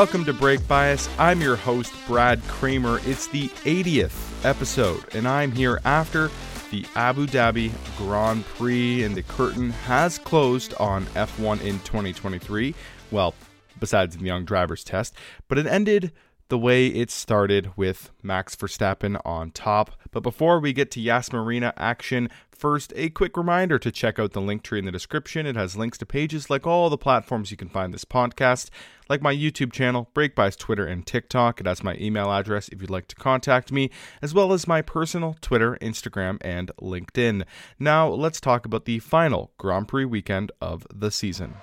Welcome to Brake Bias. I'm your host, Brad Kramer. It's the 80th episode, and I'm here after the Abu Dhabi Grand Prix, and the curtain has closed on F1 in 2023. Well, besides the young drivers test, but it ended the way it started with Max Verstappen on top. But before we get to Yas Marina action, first a quick reminder to check out the Linktree in the description. It has links to pages like all the platforms you can find this podcast, like my YouTube channel, BrakeBias Twitter and TikTok. It has my email address if you'd like to contact me, as well as my personal Twitter, Instagram, and LinkedIn. Now let's talk about the final Grand Prix weekend of the season.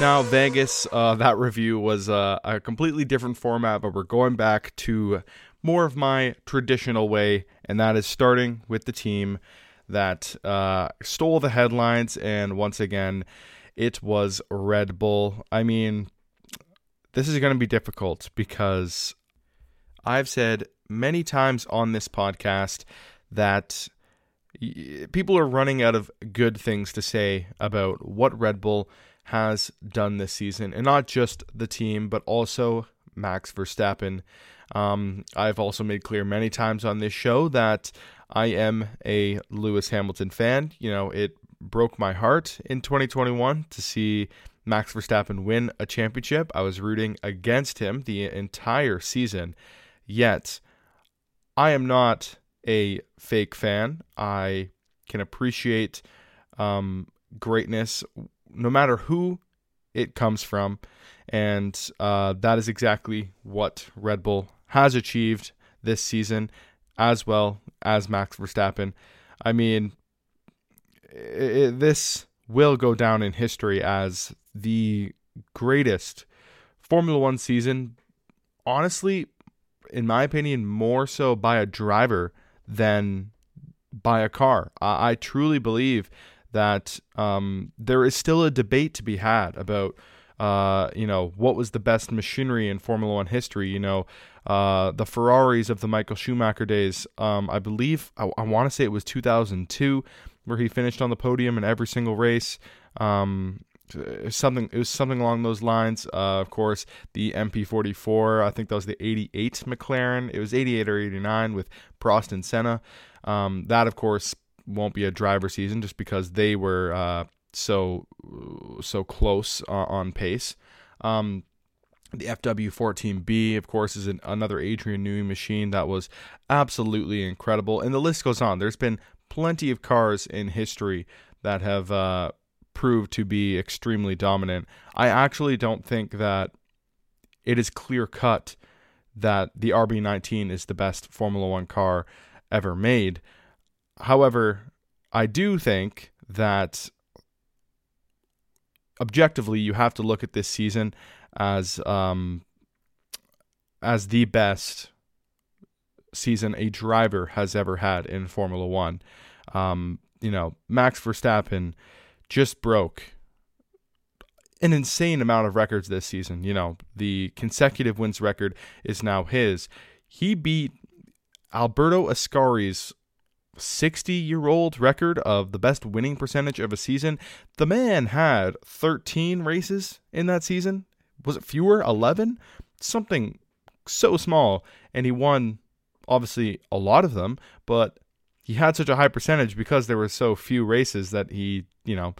Now, Vegas, uh, that review was uh, a completely different format, but we're going back to more of my traditional way, and that is starting with the team that uh, stole the headlines. And once again, it was Red Bull. I mean, this is going to be difficult because I've said many times on this podcast that people are running out of good things to say about what Red Bull has done this season, and not just the team, but also Max Verstappen. Um, I've also made clear many times on this show that I am a Lewis Hamilton fan. You know, it broke my heart in 2021 to see Max Verstappen win a championship. I was rooting against him the entire season. Yet, I am not a fake fan. I can appreciate um, greatness no matter who it comes from. And uh, that is exactly what Red Bull has achieved this season, as well as Max Verstappen. I mean, it, this will go down in history as the greatest Formula One season. Honestly, in my opinion, more so by a driver than by a car. I, I truly believe that um, there is still a debate to be had about, uh, you know, what was the best machinery in Formula One history. You know, uh, the Ferraris of the Michael Schumacher days. Um, I believe I, I want to say it was 2002 where he finished on the podium in every single race. Um, something it was something along those lines. Uh, of course, the MP44. I think that was the 88 McLaren. It was 88 or 89 with Prost and Senna. Um, that, of course, won't be a driver season just because they were uh, so so close uh, on pace. Um, the FW14B, of course, is an, another Adrian Newey machine that was absolutely incredible, and the list goes on. There's been plenty of cars in history that have uh, proved to be extremely dominant. I actually don't think that it is clear cut that the RB19 is the best Formula One car ever made. However, I do think that objectively you have to look at this season as um, as the best season a driver has ever had in Formula One. Um, you know, Max Verstappen just broke an insane amount of records this season. You know, the consecutive wins record is now his. He beat Alberto Ascari's 60 year old record of the best winning percentage of a season. The man had 13 races in that season. Was it fewer? 11? Something so small. And he won, obviously, a lot of them, but he had such a high percentage because there were so few races that he, you know,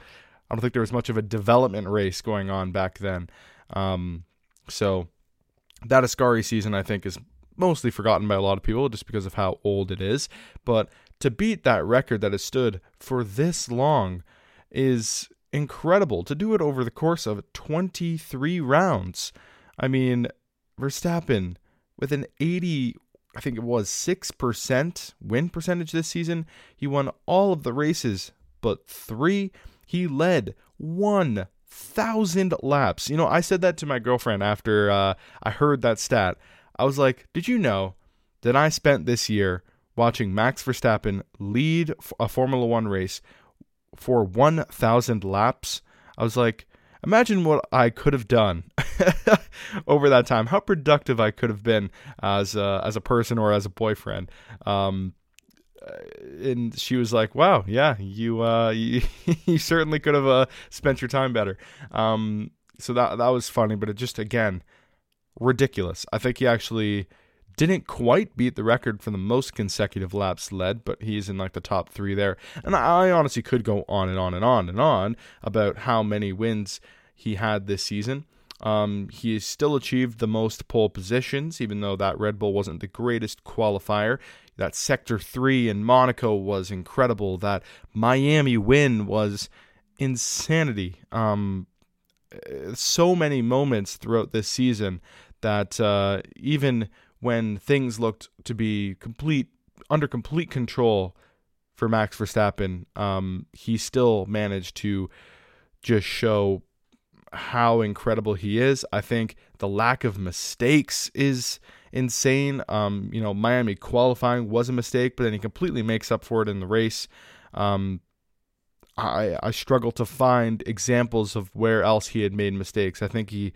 I don't think there was much of a development race going on back then. Um, so that Ascari season, I think, is mostly forgotten by a lot of people just because of how old it is. But to beat that record that has stood for this long is incredible. To do it over the course of 23 rounds. I mean, Verstappen with an 80, I think it was 6% win percentage this season. He won all of the races but three. He led 1,000 laps. You know, I said that to my girlfriend after uh, I heard that stat. I was like, Did you know that I spent this year watching Max Verstappen lead a Formula One race for 1,000 laps. I was like, imagine what I could have done over that time. How productive I could have been as a, as a person or as a boyfriend. Um, uh, and she was like, "Wow, yeah, you uh, you, you certainly could have uh, spent your time better." Um, so that that was funny, but it just again ridiculous. I think he actually didn't quite beat the record for the most consecutive laps led, but he's in like the top three there. And I honestly could go on and on and on and on about how many wins he had this season. Um, he still achieved the most pole positions, even though that Red Bull wasn't the greatest qualifier. That Sector 3 in Monaco was incredible. That Miami win was insanity. Um, so many moments throughout this season that uh, even when things looked to be complete under complete control for Max Verstappen, um, he still managed to just show how incredible he is. I think the lack of mistakes is insane. Um, you know, Miami qualifying was a mistake, but then he completely makes up for it in the race. Um, I I struggle to find examples of where else he had made mistakes. I think he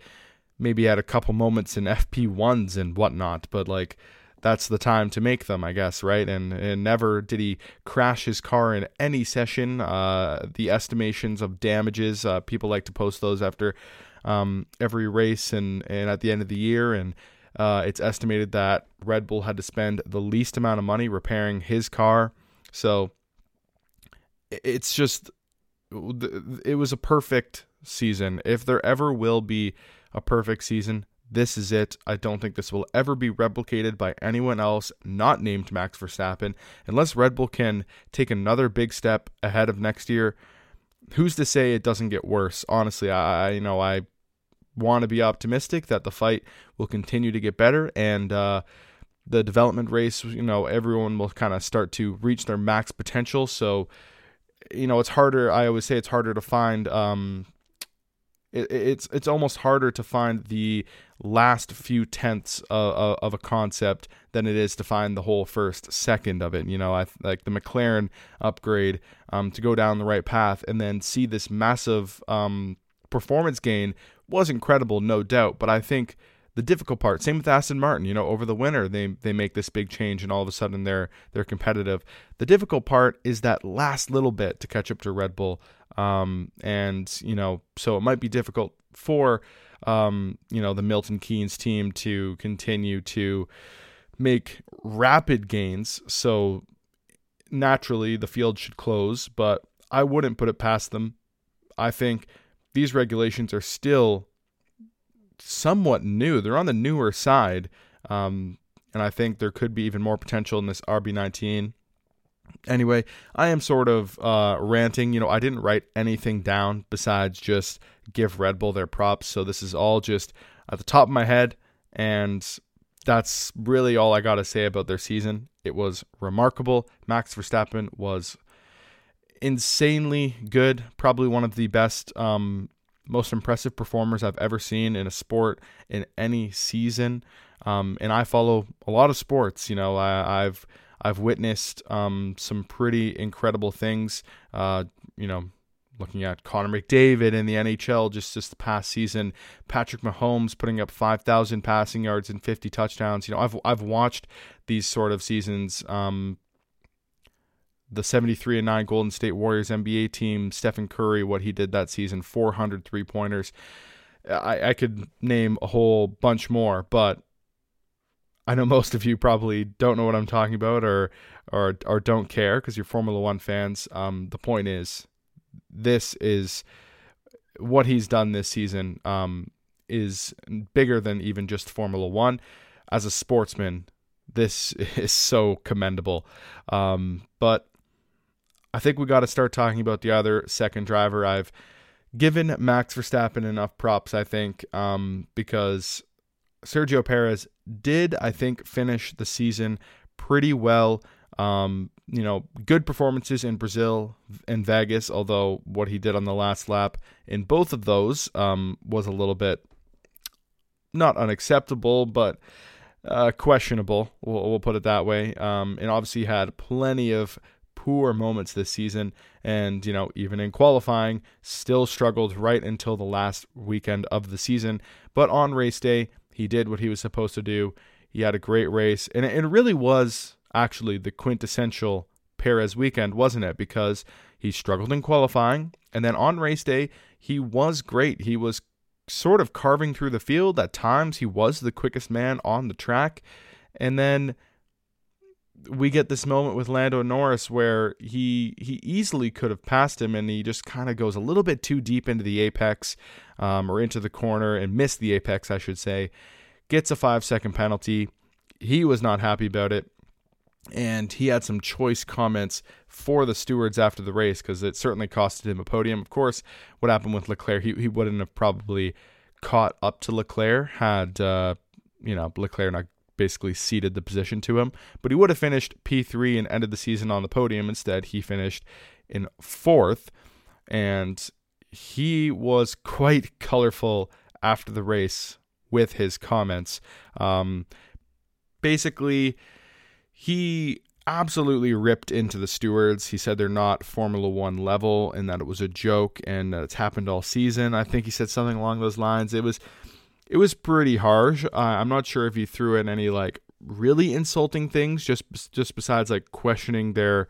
maybe had a couple moments in FP ones and whatnot, but like that's the time to make them, I guess, right? And and never did he crash his car in any session. Uh, the estimations of damages, uh, people like to post those after um, every race and and at the end of the year, and uh, it's estimated that Red Bull had to spend the least amount of money repairing his car. So it's just it was a perfect season. If there ever will be a perfect season, this is it. I don't think this will ever be replicated by anyone else not named Max Verstappen. Unless Red Bull can take another big step ahead of next year, who's to say it doesn't get worse? Honestly, I you know I want to be optimistic that the fight will continue to get better and uh, the development race, you know, everyone will kind of start to reach their max potential. So, you know, it's harder. I always say it's harder to find um, it, it's it's almost harder to find the last few tenths of, of, a concept than it is to find the whole first second of it. You know, I like the McLaren upgrade um, to go down the right path and then see this massive um, performance gain was incredible, no doubt. But I think the difficult part, same with Aston Martin, you know, over the winter they they make this big change and all of a sudden they're they're competitive. The difficult part is that last little bit to catch up to Red Bull. Um, and you know, so it might be difficult for um, you know the Milton Keynes team to continue to make rapid gains. So naturally, the field should close, but I wouldn't put it past them. I think these regulations are still somewhat new. They're on the newer side, um, and I think there could be even more potential in this RB19. Anyway, I am sort of uh, ranting. You know, I didn't write anything down besides just give Red Bull their props. So this is all just at the top of my head. And that's really all I got to say about their season. It was remarkable. Max Verstappen was insanely good. Probably one of the best, um, most impressive performers I've ever seen in a sport in any season. Um, and I follow a lot of sports. You know, I, I've I've witnessed um, some pretty incredible things. Uh, you know, looking at Connor McDavid in the NHL just this past season, Patrick Mahomes putting up 5,000 passing yards and 50 touchdowns. You know, I've I've watched these sort of seasons. Um, the 73 and 9 Golden State Warriors NBA team, Stephen Curry, what he did that season, 400 three pointers. I, I could name a whole bunch more, but I know most of you probably don't know what I'm talking about or or or don't care because you're Formula One fans. Um, the point is, this is what he's done this season. Um, is bigger than even just Formula One. As a sportsman, this is so commendable. Um, but I think we got to start talking about the other second driver. I've given Max Verstappen enough props, I think, um, because Sergio Perez did, I think, finish the season pretty well. Um, you know, good performances in Brazil and Vegas, although what he did on the last lap in both of those um, was a little bit not unacceptable, but uh, questionable. We'll, we'll, put it that way. Um, and obviously had plenty of poor moments this season, and you know, even in qualifying, still struggled right until the last weekend of the season. But on race day, he did what he was supposed to do. He had a great race, and it really was actually the quintessential Perez weekend, wasn't it? Because he struggled in qualifying, and then on race day, he was great. He was sort of carving through the field. At times, he was the quickest man on the track. And then we get this moment with Lando Norris where he he easily could have passed him, and he just kind of goes a little bit too deep into the apex um, or into the corner and missed the apex, I should say. Gets a five second penalty. He was not happy about it. And he had some choice comments for the stewards after the race because it certainly costed him a podium. Of course, what happened with Leclerc, he, he wouldn't have probably caught up to Leclerc had, uh, you know, Leclerc not basically ceded the position to him. But he would have finished P3 and ended the season on the podium. Instead, he finished in fourth. And he was quite colorful after the race with his comments. Um, basically, he absolutely ripped into the stewards. He said they're not Formula One level and that it was a joke and that it's happened all season. I think he said something along those lines. It was it was pretty harsh. Uh, I'm not sure if he threw in any like really insulting things, just just besides like questioning their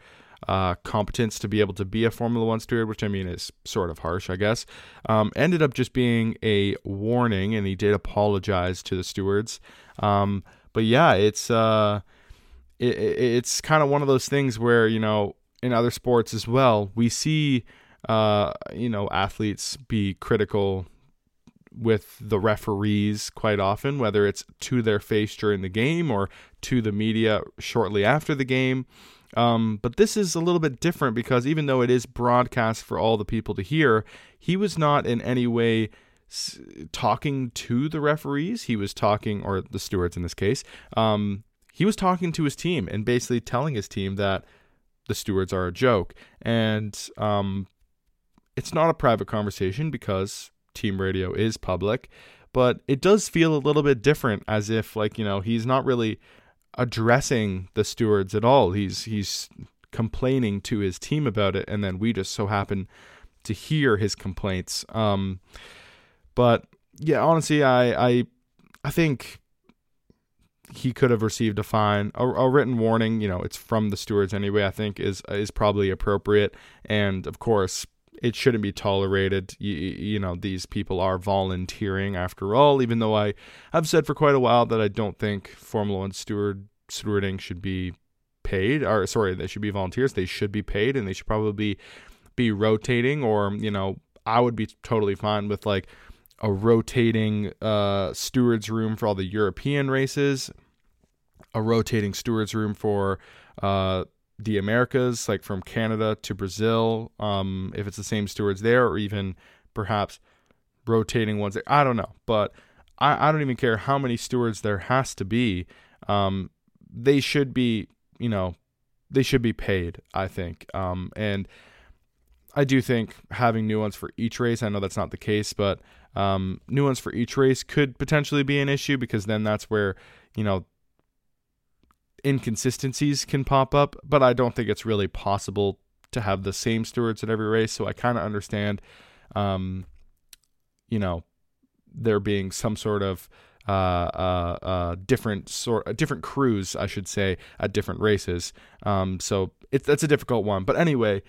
uh, competence to be able to be a Formula One steward, which I mean is sort of harsh, I guess. Um, ended up just being a warning, and he did apologize to the stewards. Um, but yeah, it's uh, it, it's kind of one of those things where you know in other sports as well, we see uh, you know athletes be critical with the referees quite often, whether it's to their face during the game or to the media shortly after the game. Um, but this is a little bit different because even though it is broadcast for all the people to hear, he was not in any way s- talking to the referees. He was talking, or the stewards in this case, um, he was talking to his team and basically telling his team that the stewards are a joke. And um, it's not a private conversation because team radio is public, but it does feel a little bit different as if like, you know, he's not really addressing the stewards at all. He's he's complaining to his team about it and then we just so happen to hear his complaints. Um but yeah, honestly, I I I think he could have received a fine, a, a, written warning. You know, it's from the stewards anyway. I think is is probably appropriate, and of course, it shouldn't be tolerated. You, you, know, these people are volunteering after all, even though I have said for quite a while that I don't think Formula One steward stewarding should be paid, or sorry, they should be volunteers. They should be paid and they should probably be rotating, or, you know, I would be totally fine with like a rotating uh, stewards room for all the European races, a rotating stewards room for uh, the Americas, like from Canada to Brazil, um, if it's the same stewards there, or even perhaps rotating ones. I don't know, but I, I don't even care how many stewards there has to be. Um, they should be, you know, they should be paid. I think, um, and I do think having new ones for each race. I know that's not the case, but um, new ones for each race could potentially be an issue because then that's where you know inconsistencies can pop up, but I don't think it's really possible to have the same stewards at every race. So I kind of understand, um, you know, there being some sort of uh, uh, uh, different sort, uh, different crews, I should say, at different races. Um, so it's that's a difficult one. But anyway,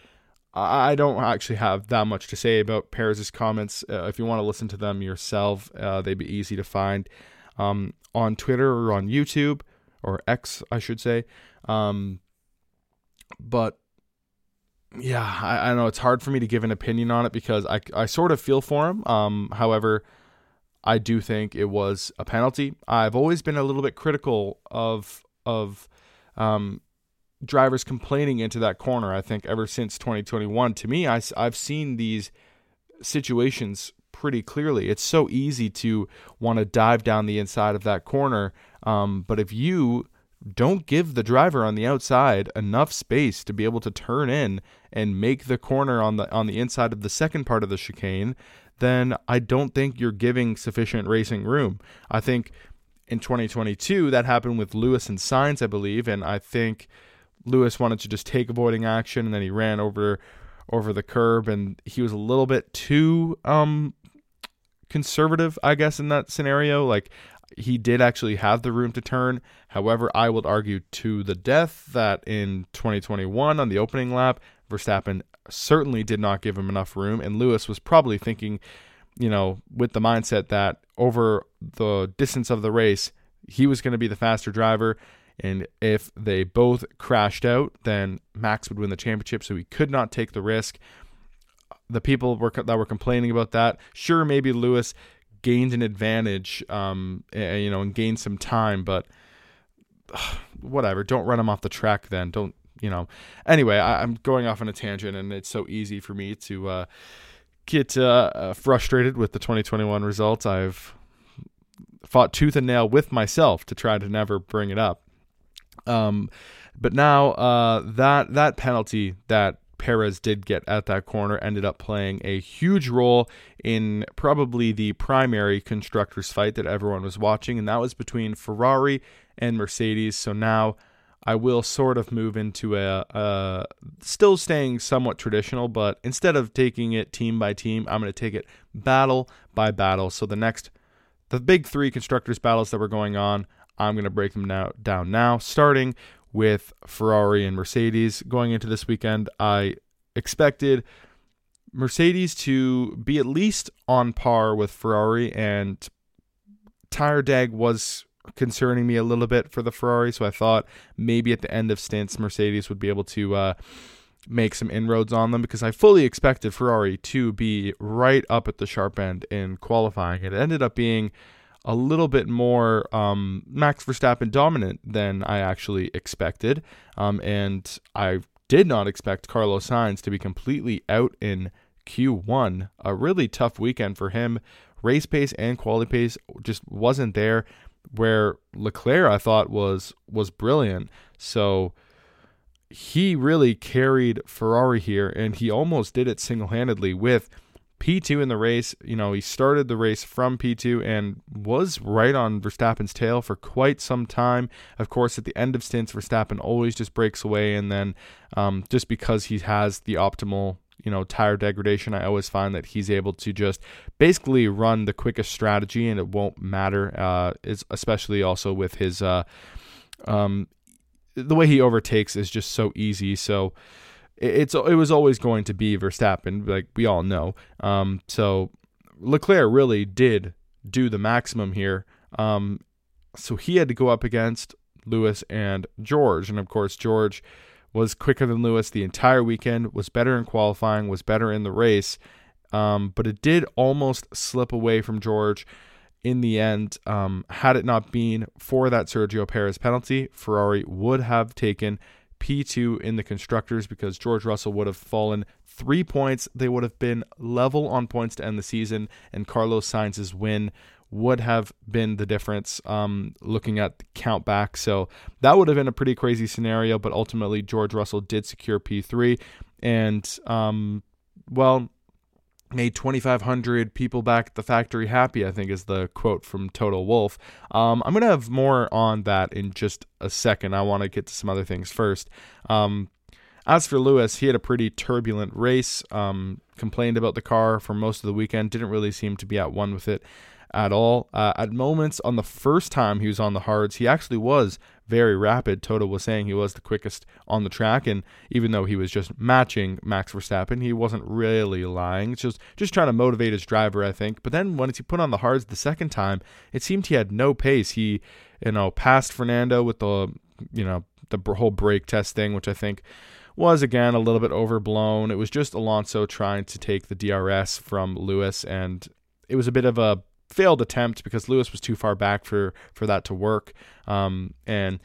I, I don't actually have that much to say about Perez's comments. Uh, if you want to listen to them yourself, uh, they'd be easy to find um, on Twitter or on YouTube or X, I should say. Um, but yeah, I, I, know it's hard for me to give an opinion on it because I, I sort of feel for him. Um, however, I do think it was a penalty. I've always been a little bit critical of of um, drivers complaining into that corner. I think ever since 2021, to me, I, I've seen these situations pretty clearly. It's so easy to want to dive down the inside of that corner um, but if you don't give the driver on the outside enough space to be able to turn in and make the corner on the on the inside of the second part of the chicane, then I don't think you're giving sufficient racing room. I think in 2022 that happened with Lewis and Sainz, I believe, and I think Lewis wanted to just take avoiding action and then he ran over over the curb and he was a little bit too um conservative, I guess, in that scenario. Like he did actually have the room to turn. However, I would argue to the death that in 2021 on the opening lap, Verstappen certainly did not give him enough room, and Lewis was probably thinking, you know, with the mindset that over the distance of the race, he was going to be the faster driver. And if they both crashed out, then Max would win the championship. So he could not take the risk. The people were, that were complaining about that, sure, maybe Lewis gained an advantage, um, you know, and gained some time, but whatever. Don't run him off the track then. Don't, you know. Anyway, I, am going off on a tangent, and it's so easy for me to uh, get uh, uh frustrated with the 2021 results. I've fought tooth and nail with myself to try to never bring it up. Um, but now uh, that that penalty that Perez did get at that corner ended up playing a huge role in probably the primary constructors fight that everyone was watching, and that was between Ferrari and Mercedes. So now I will sort of move into a, a still staying somewhat traditional, but instead of taking it team by team, I'm going to take it battle by battle. So the next, the big three constructors battles that were going on, I'm going to break them now, down now, starting with Ferrari and Mercedes going into this weekend. I expected Mercedes to be at least on par with Ferrari, and tire deg was concerning me a little bit for the Ferrari. So I thought maybe at the end of stints, Mercedes would be able to uh, make some inroads on them because I fully expected Ferrari to be right up at the sharp end in qualifying. It ended up being a little bit more um, Max Verstappen dominant than I actually expected. Um, and I did not expect Carlos Sainz to be completely out in Q1. A really tough weekend for him. Race pace and quality pace just wasn't there. Where Leclerc I thought was was brilliant. So he really carried Ferrari here, and he almost did it single handedly with P2 in the race. You know, he started the race from P2 and was right on Verstappen's tail for quite some time. Of course, at the end of stints, Verstappen always just breaks away, and then um, just because he has the optimal you know tire degradation i always find that he's able to just basically run the quickest strategy and it won't matter uh especially also with his uh um the way he overtakes is just so easy so it's it was always going to be Verstappen, like we all know. Um, so Leclerc really did do the maximum here. Um, so he had to go up against Lewis and George, and of course George was quicker than Lewis the entire weekend, was better in qualifying, was better in the race, um, but it did almost slip away from George in the end. Um, had it not been for that Sergio Perez penalty, Ferrari would have taken P2 in the constructors because George Russell would have fallen three points. They would have been level on points to end the season, and Carlos Sainz's win would have been the difference um, looking at the count back. So that would have been a pretty crazy scenario, but ultimately George Russell did secure P3. And, um, well, made 2,500 people back at the factory happy, I think is the quote from Toto Wolff Um, I'm going to have more on that in just a second. I want to get to some other things first. Um, as for Lewis, he had a pretty turbulent race, um, complained about the car for most of the weekend, didn't really seem to be at one with it at all. Uh, at moments on the first time he was on the hards, he actually was very rapid. Toto was saying he was the quickest on the track, and even though he was just matching Max Verstappen, he wasn't really lying. It's just just trying to motivate his driver, I think. But then once he put on the hards the second time, it seemed he had no pace. He, you know, passed Fernando with the, you know, the whole brake test thing, which I think was again a little bit overblown. It was just Alonso trying to take the DRS from Lewis, and it was a bit of a failed attempt because Lewis was too far back for for that to work. Um, and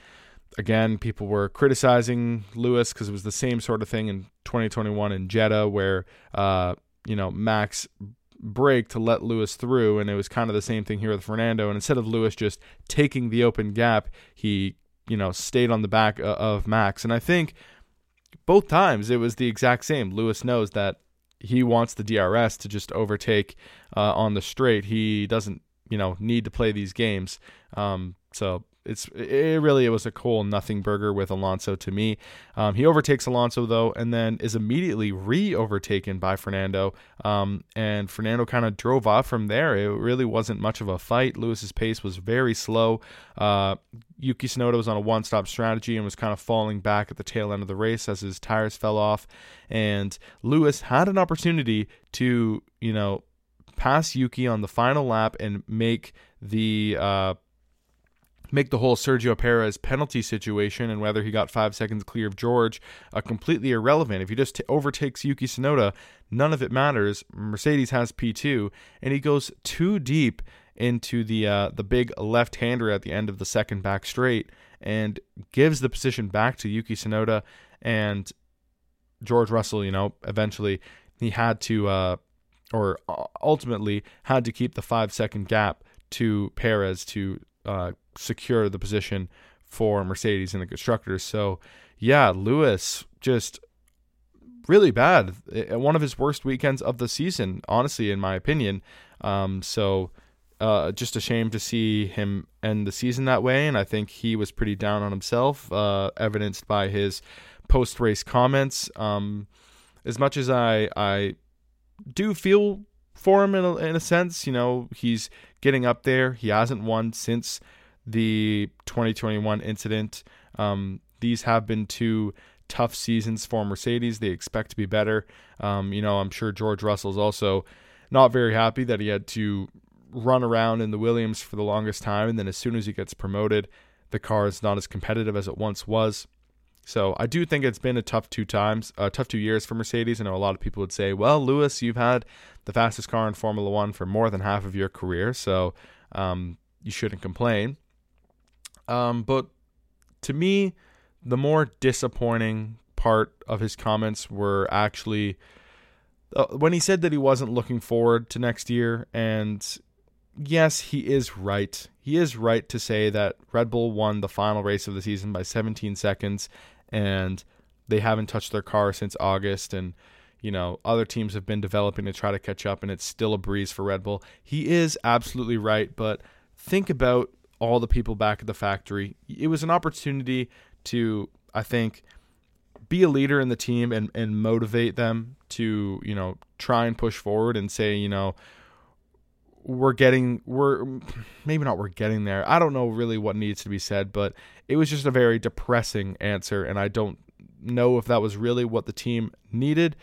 again, people were criticizing Lewis because it was the same sort of thing in 2021 in Jeddah, where uh, you know Max brake to let Lewis through, and it was kind of the same thing here with Fernando. And instead of Lewis just taking the open gap, he you know stayed on the back of Max. And I think both times it was the exact same. Lewis knows that he wants the DRS to just overtake uh, on the straight. He doesn't, you know, need to play these games. Um, so it's it really it was a cool nothing burger with Alonso to me. Um, he overtakes Alonso though, and then is immediately re overtaken by Fernando. Um, and Fernando kind of drove off from there. It really wasn't much of a fight. Lewis's pace was very slow. Uh, Yuki Tsunoda was on a one stop strategy and was kind of falling back at the tail end of the race as his tires fell off. And Lewis had an opportunity to, you know, pass Yuki on the final lap and make the uh, make the whole Sergio Perez penalty situation and whether he got five seconds clear of George uh, completely irrelevant. If he just t- overtakes Yuki Tsunoda, none of it matters. Mercedes has P2, and he goes too deep into the uh, the big left hander at the end of the second back straight and gives the position back to Yuki Tsunoda and George Russell. You know, eventually he had to, uh, or ultimately had to keep the five second gap to Perez to uh, secure the position for Mercedes and the constructors. So, yeah, Lewis just really bad. One of his worst weekends of the season, honestly, in my opinion. Um, so, uh, just a shame to see him end the season that way. And I think he was pretty down on himself, uh, evidenced by his post race comments. Um, as much as I, I do feel for him in a, in a sense, you know, he's getting up there. He hasn't won since the 2021 incident. Um, these have been two tough seasons for Mercedes. They expect to be better. Um, you know, I'm sure George Russell's also not very happy that he had to run around in the Williams for the longest time. And then as soon as he gets promoted, the car is not as competitive as it once was. So I do think it's been a tough two times, uh, tough two years for Mercedes. I know a lot of people would say, "Well, Lewis, you've had the fastest car in Formula One for more than half of your career, so um, you shouldn't complain." Um, but to me, the more disappointing part of his comments were actually uh, when he said that he wasn't looking forward to next year. And yes, he is right. He is right to say that Red Bull won the final race of the season by 17 seconds, and they haven't touched their car since August. And you know, other teams have been developing to try to catch up, and it's still a breeze for Red Bull. He is absolutely right, but think about all the people back at the factory. It was an opportunity to, I think, be a leader in the team and, and motivate them to, you know, try and push forward and say, you know, we're getting we're maybe not we're getting there. I don't know really what needs to be said, but it was just a very depressing answer and I don't know if that was really what the team needed.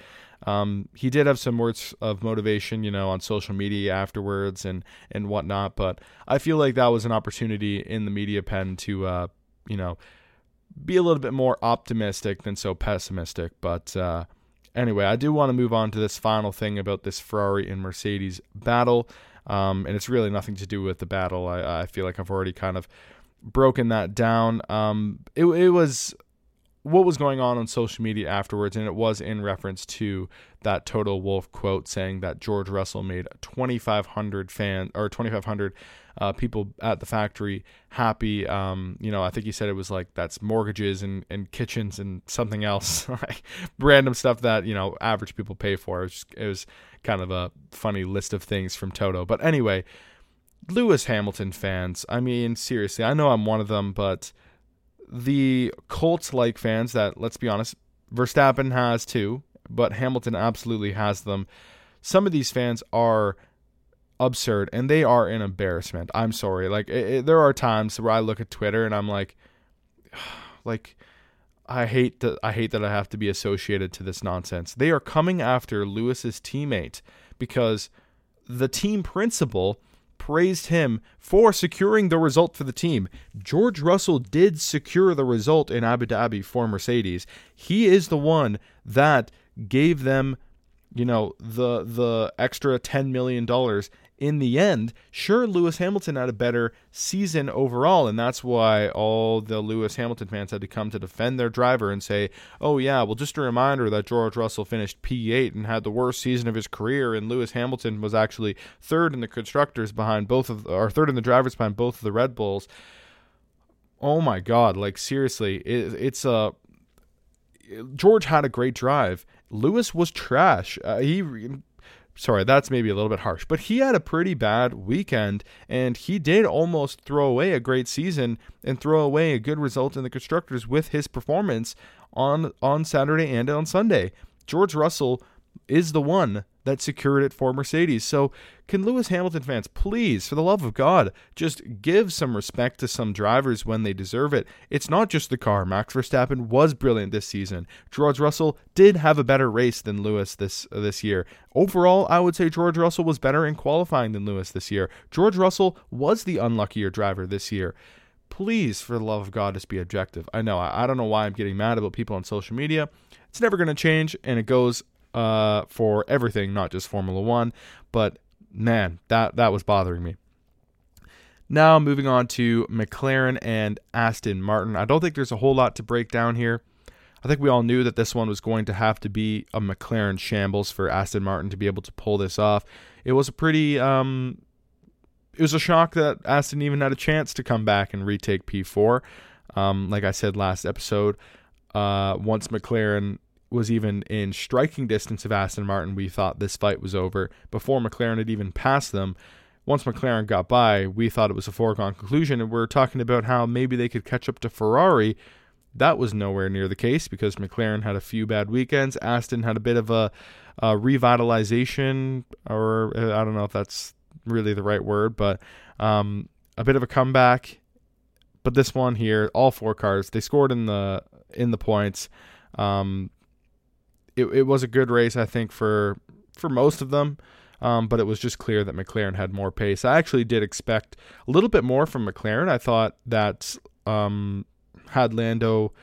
Um, he did have some words of motivation, you know, on social media afterwards and and whatnot. But I feel like that was an opportunity in the media pen to, uh, you know, be a little bit more optimistic than so pessimistic. But uh, anyway, I do want to move on to this final thing about this Ferrari and Mercedes battle. Um, and it's really nothing to do with the battle. I, I feel like I've already kind of broken that down. Um, it, it was what was going on on social media afterwards, and it was in reference to that Toto Wolff quote saying that George Russell made 2,500 fan or 2,500 uh, people at the factory happy. Um, you know, I think he said it was like that's mortgages and, and kitchens and something else, like random stuff that you know average people pay for. It was, just, it was kind of a funny list of things from Toto. But anyway, Lewis Hamilton fans. I mean, seriously, I know I'm one of them, but the Colts like fans that, let's be honest, Verstappen has too, but Hamilton absolutely has them. Some of these fans are absurd and they are an embarrassment. I'm sorry. Like it, it, there are times where I look at Twitter and I'm like like I hate that I hate that I have to be associated to this nonsense. They are coming after Lewis's teammate because the team principal praised him for securing the result for the team. George Russell did secure the result in Abu Dhabi for Mercedes. He is the one that gave them, you know, the the extra 10 million dollars in the end, sure, Lewis Hamilton had a better season overall, and that's why all the Lewis Hamilton fans had to come to defend their driver and say, oh, yeah, well, just a reminder that George Russell finished P8 and had the worst season of his career, and Lewis Hamilton was actually third in the constructors behind both of, or third in the drivers behind both of the Red Bulls. Oh my God, like seriously, it, it's a. George had a great drive. Lewis was trash. Uh, he sorry, that's maybe a little bit harsh, but he had a pretty bad weekend and he did almost throw away a great season and throw away a good result in the constructors with his performance on on Saturday and on Sunday. George Russell is the one that secured it for Mercedes. So, can Lewis Hamilton fans please, for the love of God, just give some respect to some drivers when they deserve it? It's not just the car. Max Verstappen was brilliant this season. George Russell did have a better race than Lewis this uh, this year. Overall, I would say George Russell was better in qualifying than Lewis this year. George Russell was the unluckier driver this year please, for the love of God, just be objective. I know, I, I, don't know why I'm getting mad about people on social media. It's never going to change, and it goes uh, for everything, not just Formula One. But man, that that was bothering me. Now moving on to McLaren and Aston Martin. I don't think there's a whole lot to break down here. I think we all knew that this one was going to have to be a McLaren shambles for Aston Martin to be able to pull this off. It was a pretty um, it was a shock that Aston even had a chance to come back and retake P4. Um, like I said last episode, uh, once McLaren was even in striking distance of Aston Martin, we thought this fight was over. Before McLaren had even passed them, once McLaren got by, we thought it was a foregone conclusion. And we are talking about how maybe they could catch up to Ferrari. That was nowhere near the case because McLaren had a few bad weekends. Aston had a bit of a, a revitalization, or uh, I don't know if that's really the right word, but um, a bit of a comeback. But this one here, all four cars, they scored in the in the points. Um, it, it was a good race, I think, for for most of them. Um, but it was just clear that McLaren had more pace. I actually did expect a little bit more from McLaren. I thought that um, had Lando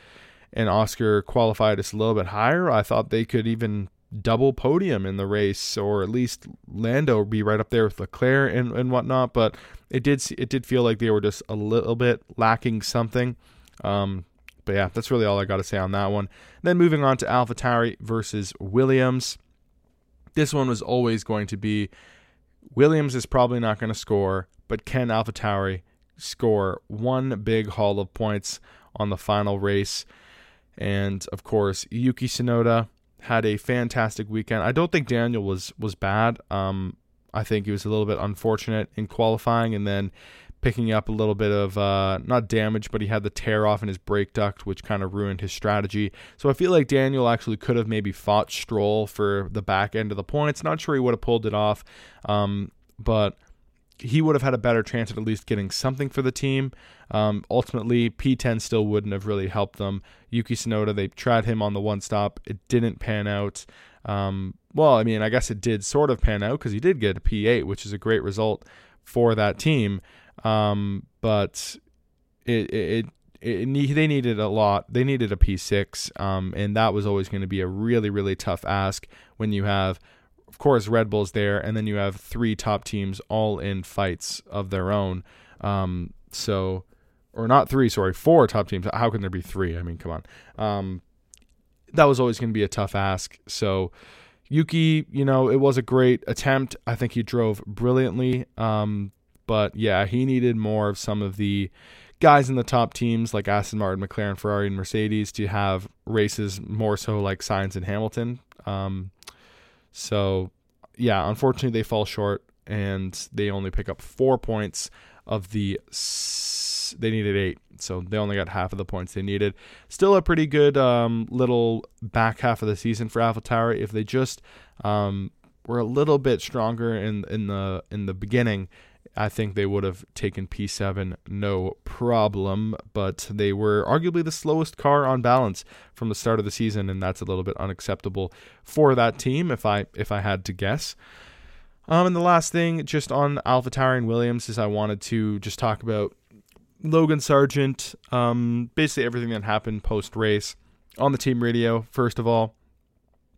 and Oscar qualified us a little bit higher, I thought they could even double podium in the race, or at least Lando be right up there with Leclerc and, and whatnot. But it did it did feel like they were just a little bit lacking something. Um, but yeah, that's really all I got to say on that one. Then moving on to AlphaTauri versus Williams. This one was always going to be Williams is probably not going to score, but can AlphaTauri score one big haul of points on the final race? And of course, Yuki Tsunoda had a fantastic weekend. I don't think Daniel was was bad. Um, I think he was a little bit unfortunate in qualifying, and then picking up a little bit of uh, not damage, but he had the tear off in his brake duct, which kind of ruined his strategy. So I feel like Daniel actually could have maybe fought Stroll for the back end of the points. Not sure he would have pulled it off, um, but he would have had a better chance of at least getting something for the team. Um, ultimately, P10 still wouldn't have really helped them. Yuki Tsunoda, they tried him on the one stop. It didn't pan out. Um, well, I mean, I guess it did sort of pan out because he did get a P8, which is a great result for that team. Um, but it, it, it, it, they needed a lot. They needed a P6, um, and that was always going to be a really, really tough ask when you have, of course, Red Bull's there, and then you have three top teams all in fights of their own. Um, so, or not three, sorry, four top teams. How can there be three? I mean, come on. Um, that was always going to be a tough ask. So, Yuki, you know, it was a great attempt. I think he drove brilliantly. Um, but yeah, he needed more of some of the guys in the top teams like Aston Martin, McLaren, Ferrari, and Mercedes to have races more so like Sainz and Hamilton. Um, so yeah, unfortunately they fall short and they only pick up four points of the. S- they needed eight, so they only got half of the points they needed. Still a pretty good um, little back half of the season for AlphaTauri. If they just um, were a little bit stronger in in the in the beginning I think they would have taken P7 no problem, but they were arguably the slowest car on balance from the start of the season, and that's a little bit unacceptable for that team if I if I had to guess. Um, and the last thing, just on AlphaTauri and Williams, is I wanted to just talk about Logan Sargeant, um, basically everything that happened post race on the team radio. First of all,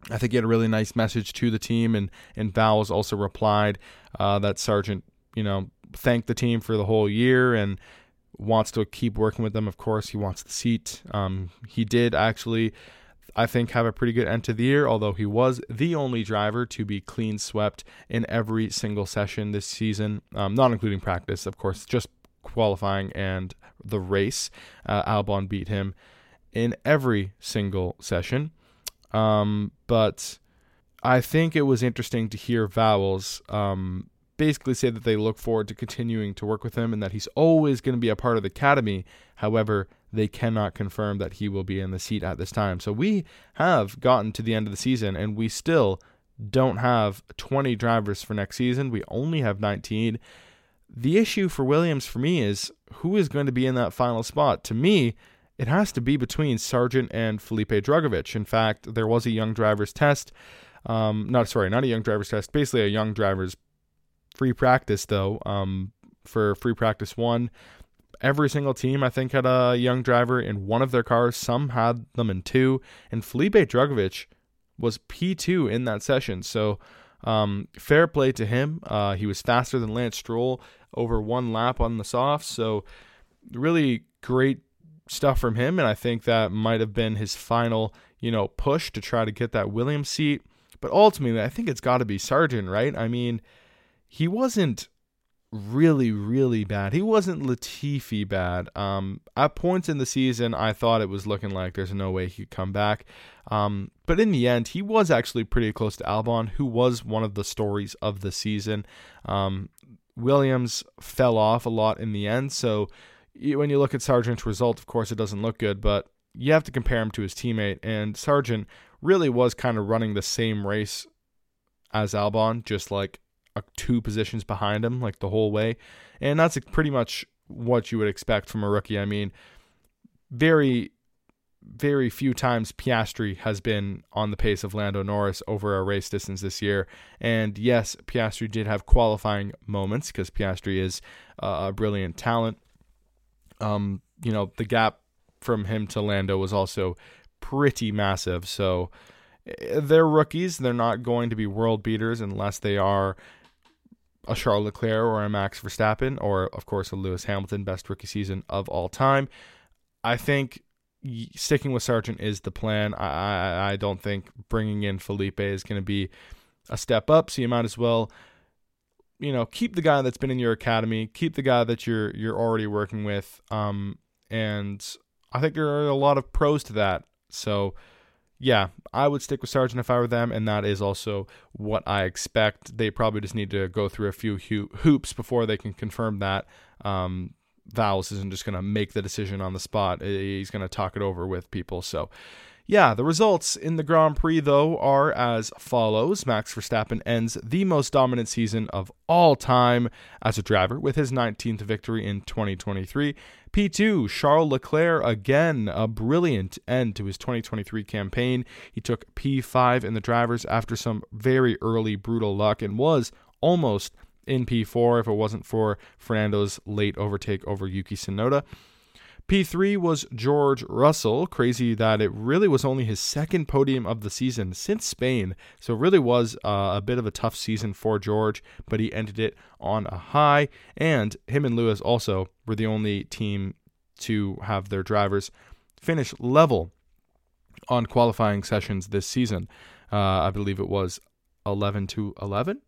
I think he had a really nice message to the team, and and Vowles also replied uh, that Sargeant you know, thank the team for the whole year and wants to keep working with them. Of course, he wants the seat. Um, he did actually, I think, have a pretty good end to the year, although he was the only driver to be clean swept in every single session this season, um, not including practice, of course, just qualifying and the race. Uh, Albon beat him in every single session. Um, but I think it was interesting to hear Vowles um, basically say that they look forward to continuing to work with him and that he's always going to be a part of the academy. However, they cannot confirm that he will be in the seat at this time. So we have gotten to the end of the season and we still don't have 20 drivers for next season. We only have 19. The issue for Williams for me is who is going to be in that final spot. To me, it has to be between Sargeant and Felipe Drugovich. In fact, there was a young driver's test. Um, not sorry, not a young driver's test. Basically, a young driver's free practice though. Um, for free practice one, every single team I think had a young driver in one of their cars. Some had them in two, and Felipe Drugovich was P2 in that session. So um, fair play to him. Uh, he was faster than Lance Stroll over one lap on the softs. So really great stuff from him, and I think that might have been his final, you know, push to try to get that Williams seat. But ultimately, I think it's got to be Sargeant, right? I mean, he wasn't really, really bad. He wasn't Latifi bad. Um, at points in the season, I thought it was looking like there's no way he could come back. Um, but in the end, he was actually pretty close to Albon, who was one of the stories of the season. Um, Williams fell off a lot in the end, so when you look at Sargeant's result, of course, it doesn't look good, but you have to compare him to his teammate. And Sargeant really was kind of running the same race as Albon, just like two positions behind him, like the whole way. And that's pretty much what you would expect from a rookie. I mean, very, very few times Piastri has been on the pace of Lando Norris over a race distance this year. And yes, Piastri did have qualifying moments because Piastri is uh, a brilliant talent um, you know, the gap from him to Lando was also pretty massive. So eh, they're rookies. They're not going to be world beaters unless they are a Charles Leclerc or a Max Verstappen or, of course, a Lewis Hamilton, best rookie season of all time. I think sticking with Sargeant is the plan. I, I, I don't think bringing in Felipe is going to be a step up. So you might as well you know, keep the guy that's been in your academy, keep the guy that you're you're already working with. Um, and I think there are a lot of pros to that. So, yeah, I would stick with Sargeant if I were them, and that is also what I expect. They probably just need to go through a few hoops before they can confirm that. Um, isn't just going to make the decision on the spot. He's going to talk it over with people. So, yeah, the results in the Grand Prix, though, are as follows Max Verstappen ends the most dominant season of all time as a driver with his 19th victory in 2023. P2, Charles Leclerc, again, a brilliant end to his 2023 campaign. He took P5 in the drivers after some very early brutal luck and was almost in P4 if it wasn't for Fernando's late overtake over Yuki Tsunoda. P3 was George Russell. Crazy that it really was only his second podium of the season since Spain. So it really was uh, a bit of a tough season for George, but he ended it on a high. And him and Lewis also were the only team to have their drivers finish level on qualifying sessions this season. Uh, I believe it was 11 to 11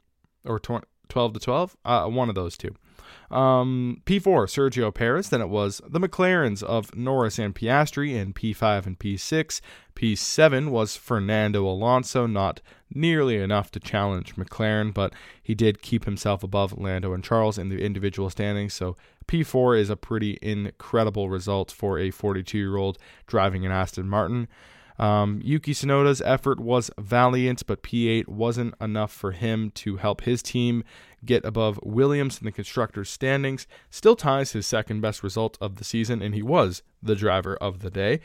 or 12 to 12, uh, one of those two. Um, P4, Sergio Perez. Then it was the McLarens of Norris and Piastri in P5 and P6. P7 was Fernando Alonso, not nearly enough to challenge McLaren, but he did keep himself above Lando and Charles in the individual standings. So P4 is a pretty incredible result for a 42 year old driving an Aston Martin. Um, Yuki Tsunoda's effort was valiant, but P8 wasn't enough for him to help his team get above Williams in the constructors' standings. Still ties his second best result of the season, and he was the driver of the day.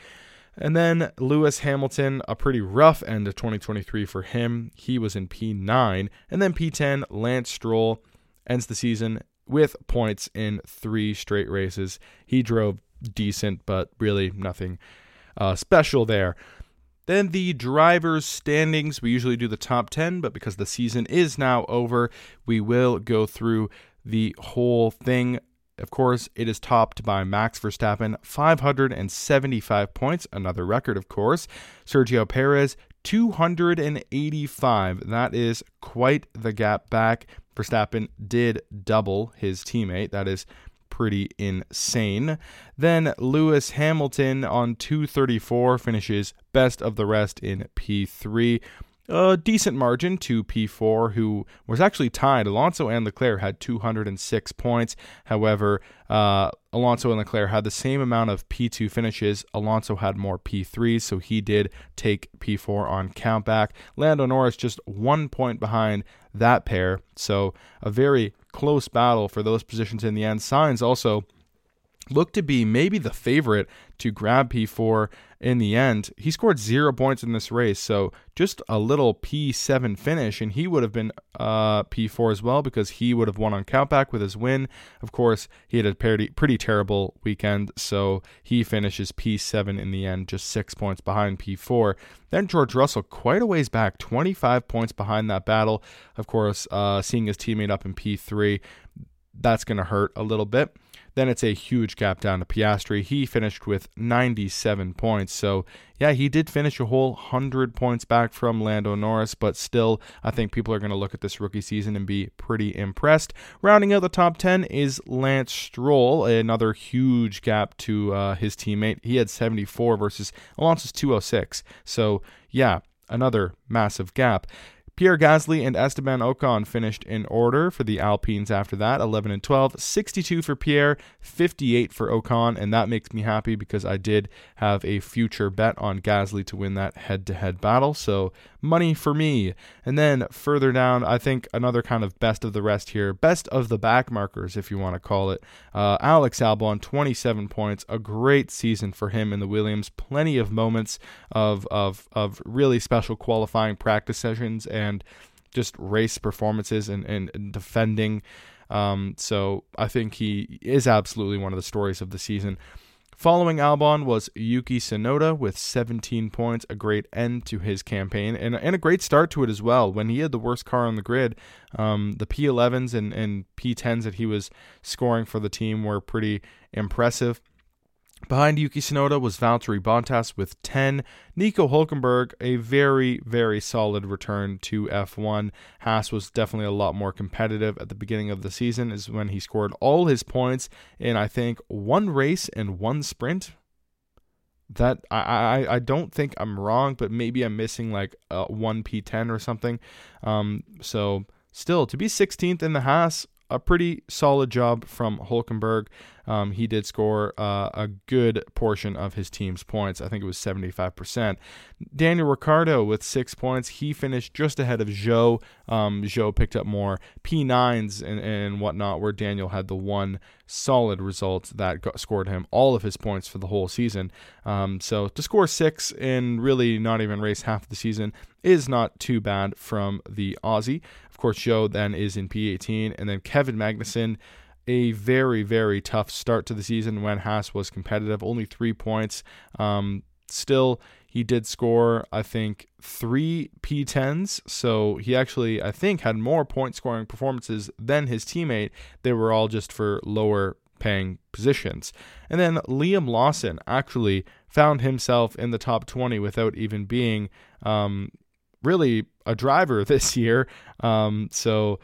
And then Lewis Hamilton, a pretty rough end of 2023 for him. He was in P9. And then P10, Lance Stroll ends the season with points in three straight races. He drove decent, but really nothing uh, special there. Then the drivers' standings. We usually do the top 10, but because the season is now over, we will go through the whole thing. Of course, it is topped by Max Verstappen, 575 points, another record, of course. Sergio Perez, 285. That is quite the gap back. Verstappen did double his teammate. That is pretty insane. Then Lewis Hamilton on 234 finishes best of the rest in P3. a decent margin to P4, who was actually tied. Alonso and Leclerc had 206 points. However, uh, Alonso and Leclerc had the same amount of P2 finishes. Alonso had more P3s, so he did take P4 on countback. Lando Norris just one point behind that pair, so a very close battle for those positions in the end. Sainz also look to be maybe the favorite to grab P4 in the end. He scored zero points in this race, so just a little P7 finish, and he would have been uh, P4 as well because he would have won on countback with his win. Of course, he had a pretty, pretty terrible weekend, so he finishes P7 in the end, just six points behind P4. Then George Russell, quite a ways back, 25 points behind that battle. Of course, uh, seeing his teammate up in P3, that's going to hurt a little bit. Then it's a huge gap down to Piastri. He finished with 97 points. So, yeah, he did finish a whole 100 points back from Lando Norris, but still, I think people are going to look at this rookie season and be pretty impressed. Rounding out the top 10 is Lance Stroll, another huge gap to uh, his teammate. He had 74 versus Alonso's 206. So, yeah, another massive gap. Pierre Gasly and Esteban Ocon finished in order for the Alpines after that, 11 and 12, 62 for Pierre, 58 for Ocon, and that makes me happy because I did have a future bet on Gasly to win that head-to-head battle, so money for me. And then further down, I think another kind of best of the rest here, best of the back markers, if you want to call it. Uh, Alex Albon, 27 points, a great season for him in the Williams. Plenty of moments of of of really special qualifying practice sessions and just race performances and, and defending. Um, so I think he is absolutely one of the stories of the season. Following Albon was Yuki Tsunoda with 17 points, a great end to his campaign, and, and a great start to it as well. When he had the worst car on the grid, um, the P11s and, and P10s that he was scoring for the team were pretty impressive. Behind Yuki Tsunoda was Valtteri Bottas with 10. Nico Hulkenberg, a very, very solid return to F1. Haas was definitely a lot more competitive at the beginning of the season, is when he scored all his points in, I think, one race and one sprint. That I, I, I don't think I'm wrong, but maybe I'm missing like a 1 P10 or something. Um, so, still, to be 16th in the Haas, a pretty solid job from Hulkenberg. Um, he did score uh, a good portion of his team's points. I think it was 75%. Daniel Ricciardo with six points. He finished just ahead of Zhou. Um, Zhou picked up more P9s and, and whatnot, where Daniel had the one solid result that got, scored him all of his points for the whole season. Um, so to score six and really not even race half the season is not too bad from the Aussie. Of course, Zhou then is in P18, and then Kevin Magnussen, a very, very tough start to the season when Haas was competitive. Only three points. Um, still, he did score, I think, three P10s. So he actually, I think, had more point scoring performances than his teammate. They were all just for lower paying positions. And then Liam Lawson actually found himself in the top 20 without even being um, really a driver this year. Um, so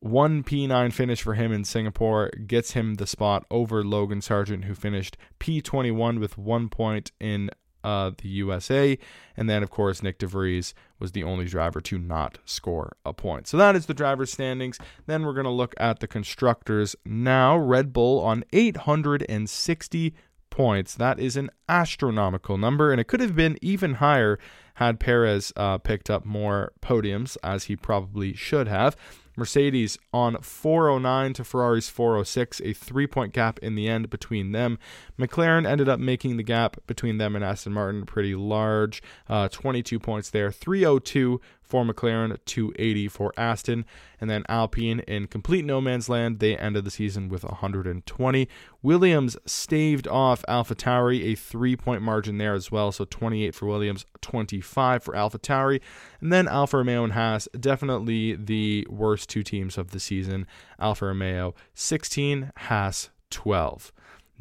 one P9 finish for him in Singapore gets him the spot over Logan Sargeant, who finished P21 with one point in uh, the USA. And then, of course, Nick de Vries was the only driver to not score a point. So that is the driver's standings. Then we're going to look at the constructors now. Red Bull on 860 points. That is an astronomical number, and it could have been even higher had Perez uh, picked up more podiums, as he probably should have. Mercedes on 409 to Ferrari's 406, a three point gap in the end between them. McLaren ended up making the gap between them and Aston Martin pretty large, uh, 22 points there, 302 for McLaren, 280 for Aston. And then Alpine in complete no man's land, they ended the season with 120. Williams staved off AlphaTauri, a three point margin there as well. So 28 for Williams, 25 for AlphaTauri. And then Alfa Romeo and Haas, definitely the worst two teams of the season. Alfa Romeo 16, Haas 12.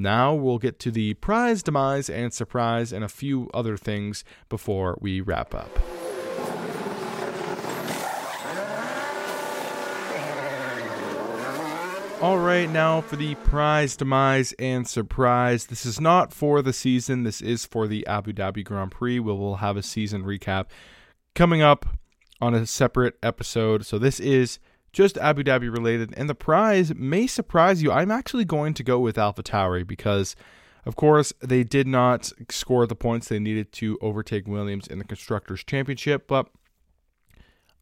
Now we'll get to the prize, demise, and surprise, and a few other things before we wrap up. All right, now for the prize, demise, and surprise. This is not for the season. This is for the Abu Dhabi Grand Prix. We will have a season recap coming up on a separate episode. So this is just Abu Dhabi related, and the prize may surprise you. I'm actually going to go with Alpha Tauri because, of course, they did not score the points they needed to overtake Williams in the Constructors' Championship, but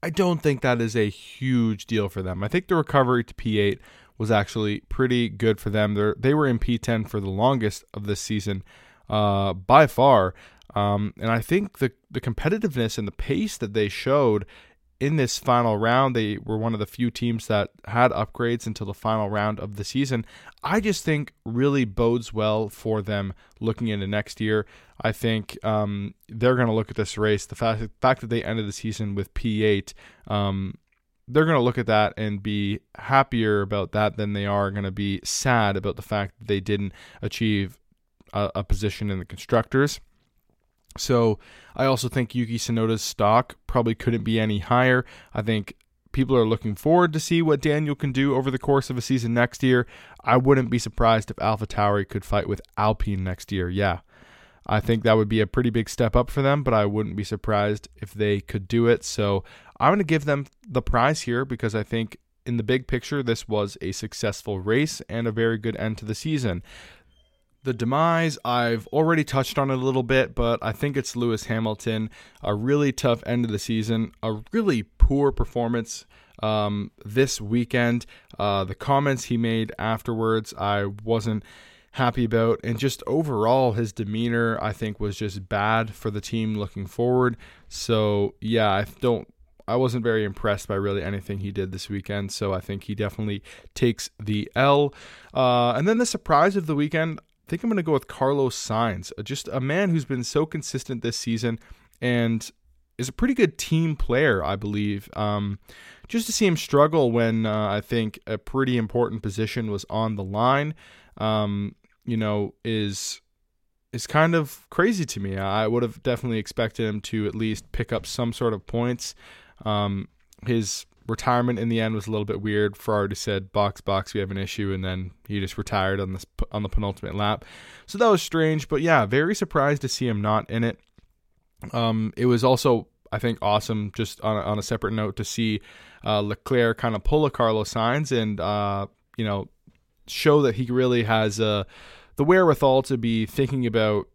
I don't think that is a huge deal for them. I think the recovery to P8 was actually pretty good for them. They're, they were in P10 for the longest of this season uh, by far. Um, and I think the, the competitiveness and the pace that they showed in this final round, they were one of the few teams that had upgrades until the final round of the season. I just think really bodes well for them looking into next year. I think um, they're going to look at this race. The fact, the fact that they ended the season with P8, um, they're going to look at that and be happier about that than they are going to be sad about the fact that they didn't achieve a, a position in the constructors. So I also think Yuki Tsunoda's stock probably couldn't be any higher. I think people are looking forward to see what Daniel can do over the course of a season next year. I wouldn't be surprised if Alpha Tauri could fight with Alpine next year. Yeah. I think that would be a pretty big step up for them, but I wouldn't be surprised if they could do it. So I'm going to give them the prize here because I think in the big picture, this was a successful race and a very good end to the season. The demise, I've already touched on it a little bit, but I think it's Lewis Hamilton. A really tough end of the season, a really poor performance um, this weekend. Uh, the comments he made afterwards, I wasn't happy about. And just overall, his demeanor, I think, was just bad for the team looking forward. So, yeah, I don't. I wasn't very impressed by really anything he did this weekend, so I think he definitely takes the L. Uh, and then the surprise of the weekend, I think I'm going to go with Carlos Sainz, uh, just a man who's been so consistent this season and is a pretty good team player, I believe. Um, just to see him struggle when uh, I think a pretty important position was on the line, um, you know, is is kind of crazy to me. I would have definitely expected him to at least pick up some sort of points. Um, his retirement in the end was a little bit weird. Ferrari said, "Box, box, we have an issue," and then he just retired on this on the penultimate lap. So that was strange, but yeah, very surprised to see him not in it. Um, it was also, I think, awesome. Just on a, on a separate note, to see uh, Leclerc kind of pull a Carlos Sainz and uh, you know show that he really has uh, the wherewithal to be thinking about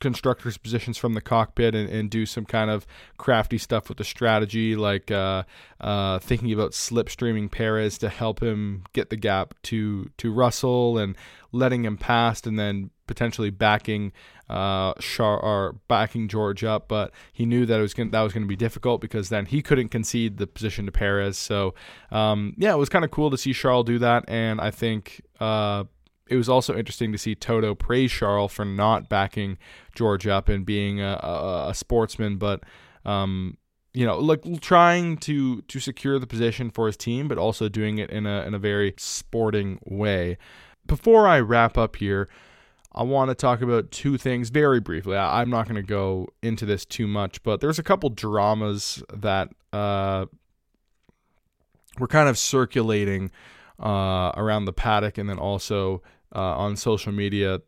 constructors positions from the cockpit and, and do some kind of crafty stuff with the strategy like uh, uh, thinking about slipstreaming Perez to help him get the gap to to Russell and letting him pass and then potentially backing uh, Char or backing George up. But he knew that it was gonna, that was going to be difficult because then he couldn't concede the position to Perez. So um, yeah it was kind of cool to see Charles do that. And I think uh, it was also interesting to see Toto praise Charles for not backing George up and being a, a, a sportsman, but um, you know, like trying to to secure the position for his team, but also doing it in a in a very sporting way. Before I wrap up here, I want to talk about two things very briefly. I, am not going to go into this too much, but there's a couple dramas that uh, were kind of circulating uh, around the paddock, and then also uh, on social media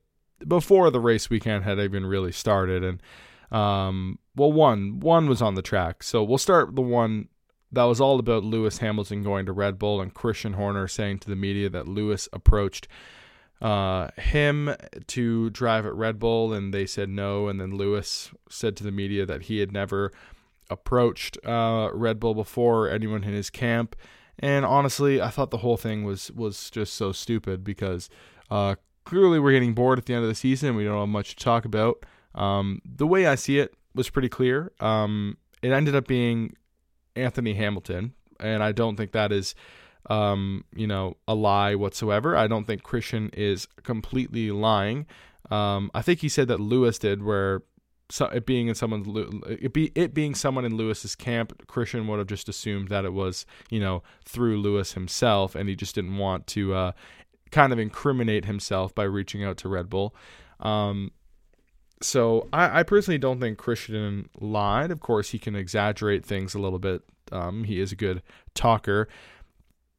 before the race weekend had even really started. And um, well, one one was on the track, so we'll start the one that was all about Lewis Hamilton going to Red Bull and Christian Horner saying to the media that Lewis approached uh, him to drive at Red Bull, and they said no. And then Lewis said to the media that he had never approached uh, Red Bull before anyone in his camp. And honestly, I thought the whole thing was was just so stupid because uh, clearly, we're getting bored at the end of the season. We don't have much to talk about. Um, the way I see it was pretty clear. Um, it ended up being Anthony Hamilton, and I don't think that is, um, you know, a lie whatsoever. I don't think Christian is completely lying. Um, I think he said that Lewis did, where so it being in someone's it be it being someone in Lewis's camp, Christian would have just assumed that it was you know through Lewis himself, and he just didn't want to uh, kind of incriminate himself by reaching out to Red Bull. Um, so I, I, personally don't think Christian lied. Of course, he can exaggerate things a little bit. Um, he is a good talker.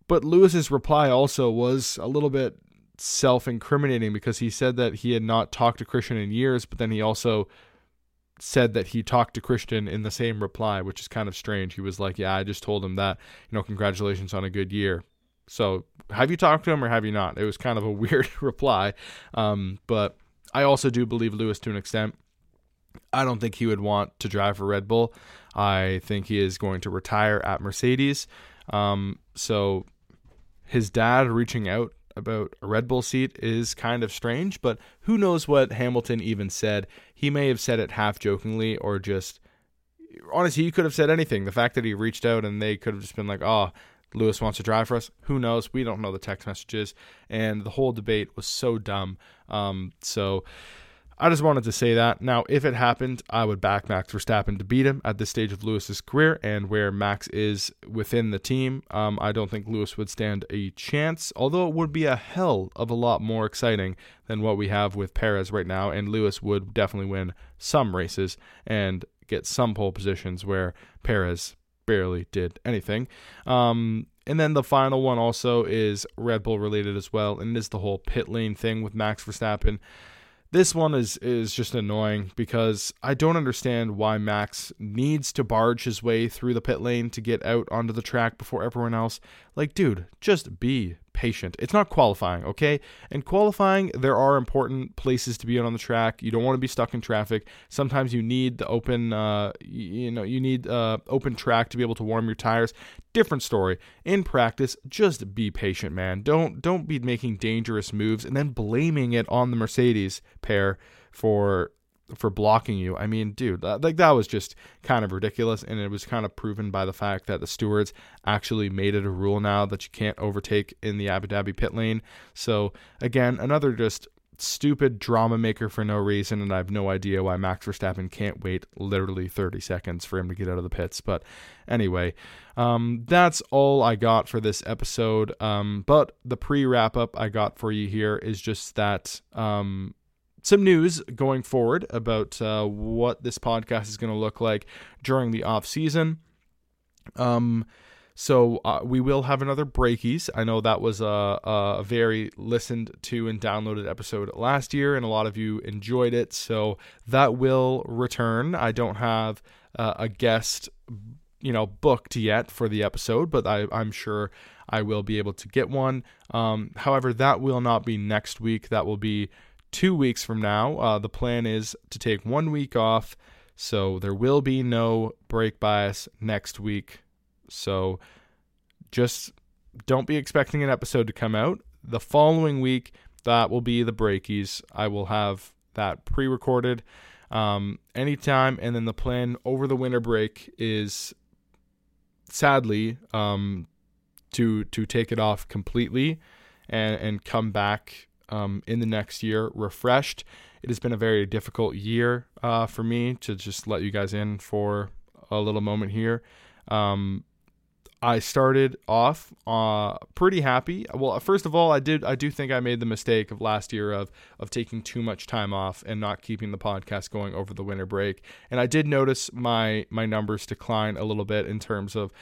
But Lewis's reply also was a little bit self incriminating because he said that he had not talked to Christian in years, but then he also said that he talked to Christian in the same reply, which is kind of strange. He was like, "Yeah, I just told him that, you know, congratulations on a good year." So, have you talked to him or have you not? It was kind of a weird reply, um, but I also do believe Lewis to an extent. I don't think he would want to drive for Red Bull. I think he is going to retire at Mercedes. Um, so, his dad reaching out about a Red Bull seat is kind of strange, but who knows what Hamilton even said. He may have said it half jokingly or just honestly, he could have said anything. The fact that he reached out and they could have just been like, "Oh, Lewis wants to drive for us." Who knows? We don't know the text messages, and the whole debate was so dumb. Um, so I just wanted to say that. Now, if it happened, I would back Max Verstappen to beat him at this stage of Lewis's career and where Max is within the team. Um, I don't think Lewis would stand a chance, although it would be a hell of a lot more exciting than what we have with Perez right now. And Lewis would definitely win some races and get some pole positions where Perez barely did anything. Um, and then the final one also is Red Bull related as well, and it is the whole pit lane thing with Max Verstappen. This one is is just annoying because I don't understand why Max needs to barge his way through the pit lane to get out onto the track before everyone else. Like, dude, just be patient. It's not qualifying, okay? And qualifying, there are important places to be on the track. You don't want to be stuck in traffic. Sometimes you need the open, uh, you know, you need uh, open track to be able to warm your tires. Different story. In practice, just be patient, man. Don't don't be making dangerous moves and then blaming it on the Mercedes pair for for blocking you. I mean, dude, like that was just kind of ridiculous, and it was kind of proven by the fact that the stewards actually made it a rule now that you can't overtake in the Abu Dhabi pit lane. So again, another just stupid drama maker for no reason, and I have no idea why Max Verstappen can't wait literally 30 seconds for him to get out of the pits. But anyway, um, that's all I got for this episode. Um, but the pre wrap up I got for you here is just that um, some news going forward about uh, what this podcast is going to look like during the off season. Um, so uh, we will have another breakies. I know that was a, a very listened to and downloaded episode last year, and a lot of you enjoyed it. So that will return. I don't have uh, a guest, you know, booked yet for the episode, but I, I'm sure I will be able to get one. Um, however, that will not be next week. That will be two weeks from now. Uh, the plan is to take one week off, so there will be no Brake Bias next week. So just don't be expecting an episode to come out. The following week, that will be the breakies. I will have that pre recorded um, anytime. And then the plan over the winter break is sadly um, to to take it off completely and, and come back um, in the next year refreshed. It has been a very difficult year uh, for me to just let you guys in for a little moment here. Um, I started off uh, pretty happy. Well, first of all, I did I do think I made the mistake of last year of of taking too much time off and not keeping the podcast going over the winter break. And I did notice my my numbers decline a little bit in terms of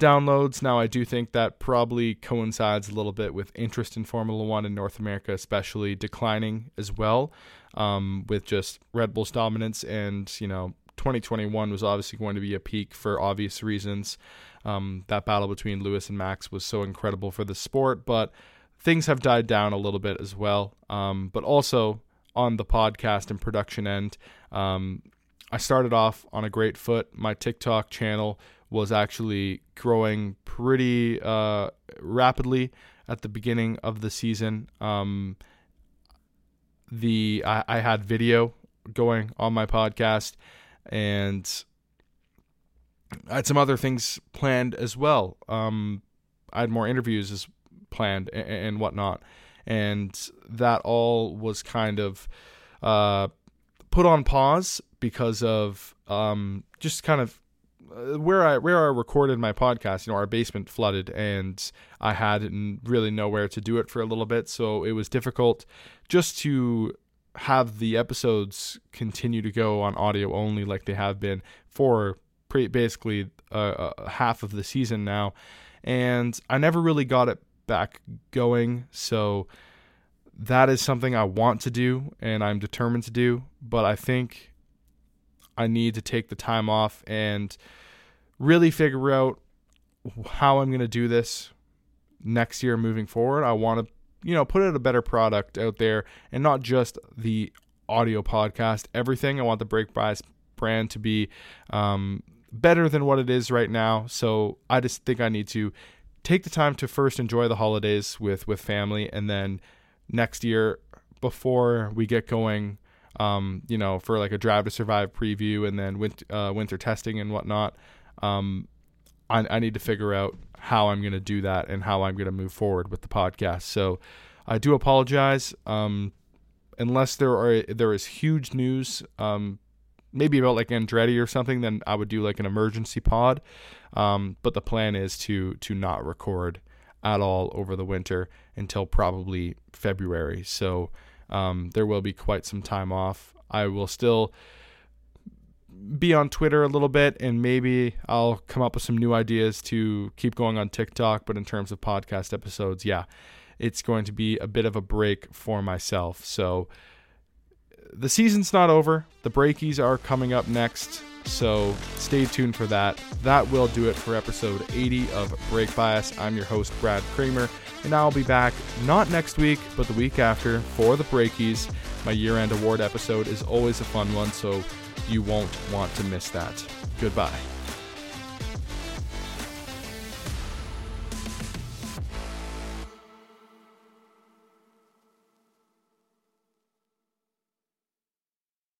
downloads. Now, I do think that probably coincides a little bit with interest in Formula One in North America, especially declining as well, um, with just Red Bull's dominance. And, you know, 2021 was obviously going to be a peak for obvious reasons. Um, that battle between Lewis and Max was so incredible for the sport, but things have died down a little bit as well. Um, but also on the podcast and production end, um, I started off on a great foot. My TikTok channel was actually growing pretty uh, rapidly at the beginning of the season. Um, the I, I had video going on my podcast, and I had some other things planned as well. Um, I had more interviews as planned and, and whatnot, and that all was kind of uh, put on pause because of um, just kind of where I where I recorded my podcast, you know, our basement flooded, and I had really nowhere to do it for a little bit, so it was difficult just to have the episodes continue to go on audio only, like they have been for basically uh, uh, half of the season now, and I never really got it back going, so that is something I want to do and I'm determined to do, but I think I need to take the time off and really figure out how I'm going to do this next year moving forward. I want to, you know, put out a better product out there and not just the audio podcast, everything. I want the Brake Bias brand to be um, better than what it is right now. So I just think I need to take the time to first enjoy the holidays with with family, and then next year before we get going, um, you know, for like a Drive to Survive preview and then winter, uh, winter testing and whatnot. Um, I, I need to figure out how I'm going to do that and how I'm going to move forward with the podcast. So I do apologize. Um, unless there are there is huge news, um, maybe about like Andretti or something, then I would do like an emergency pod. Um, but the plan is to to not record at all over the winter until probably February. So um, there will be quite some time off. I will still be on Twitter a little bit and maybe I'll come up with some new ideas to keep going on TikTok. But in terms of podcast episodes, yeah, it's going to be a bit of a break for myself. So the season's not over. The breakies are coming up next. So stay tuned for that. That will do it for episode 80 of Brake Bias. I'm your host, Brad Kramer, and I'll be back not next week, but the week after for the Breakies. My year end award episode is always a fun one, so you won't want to miss that. Goodbye.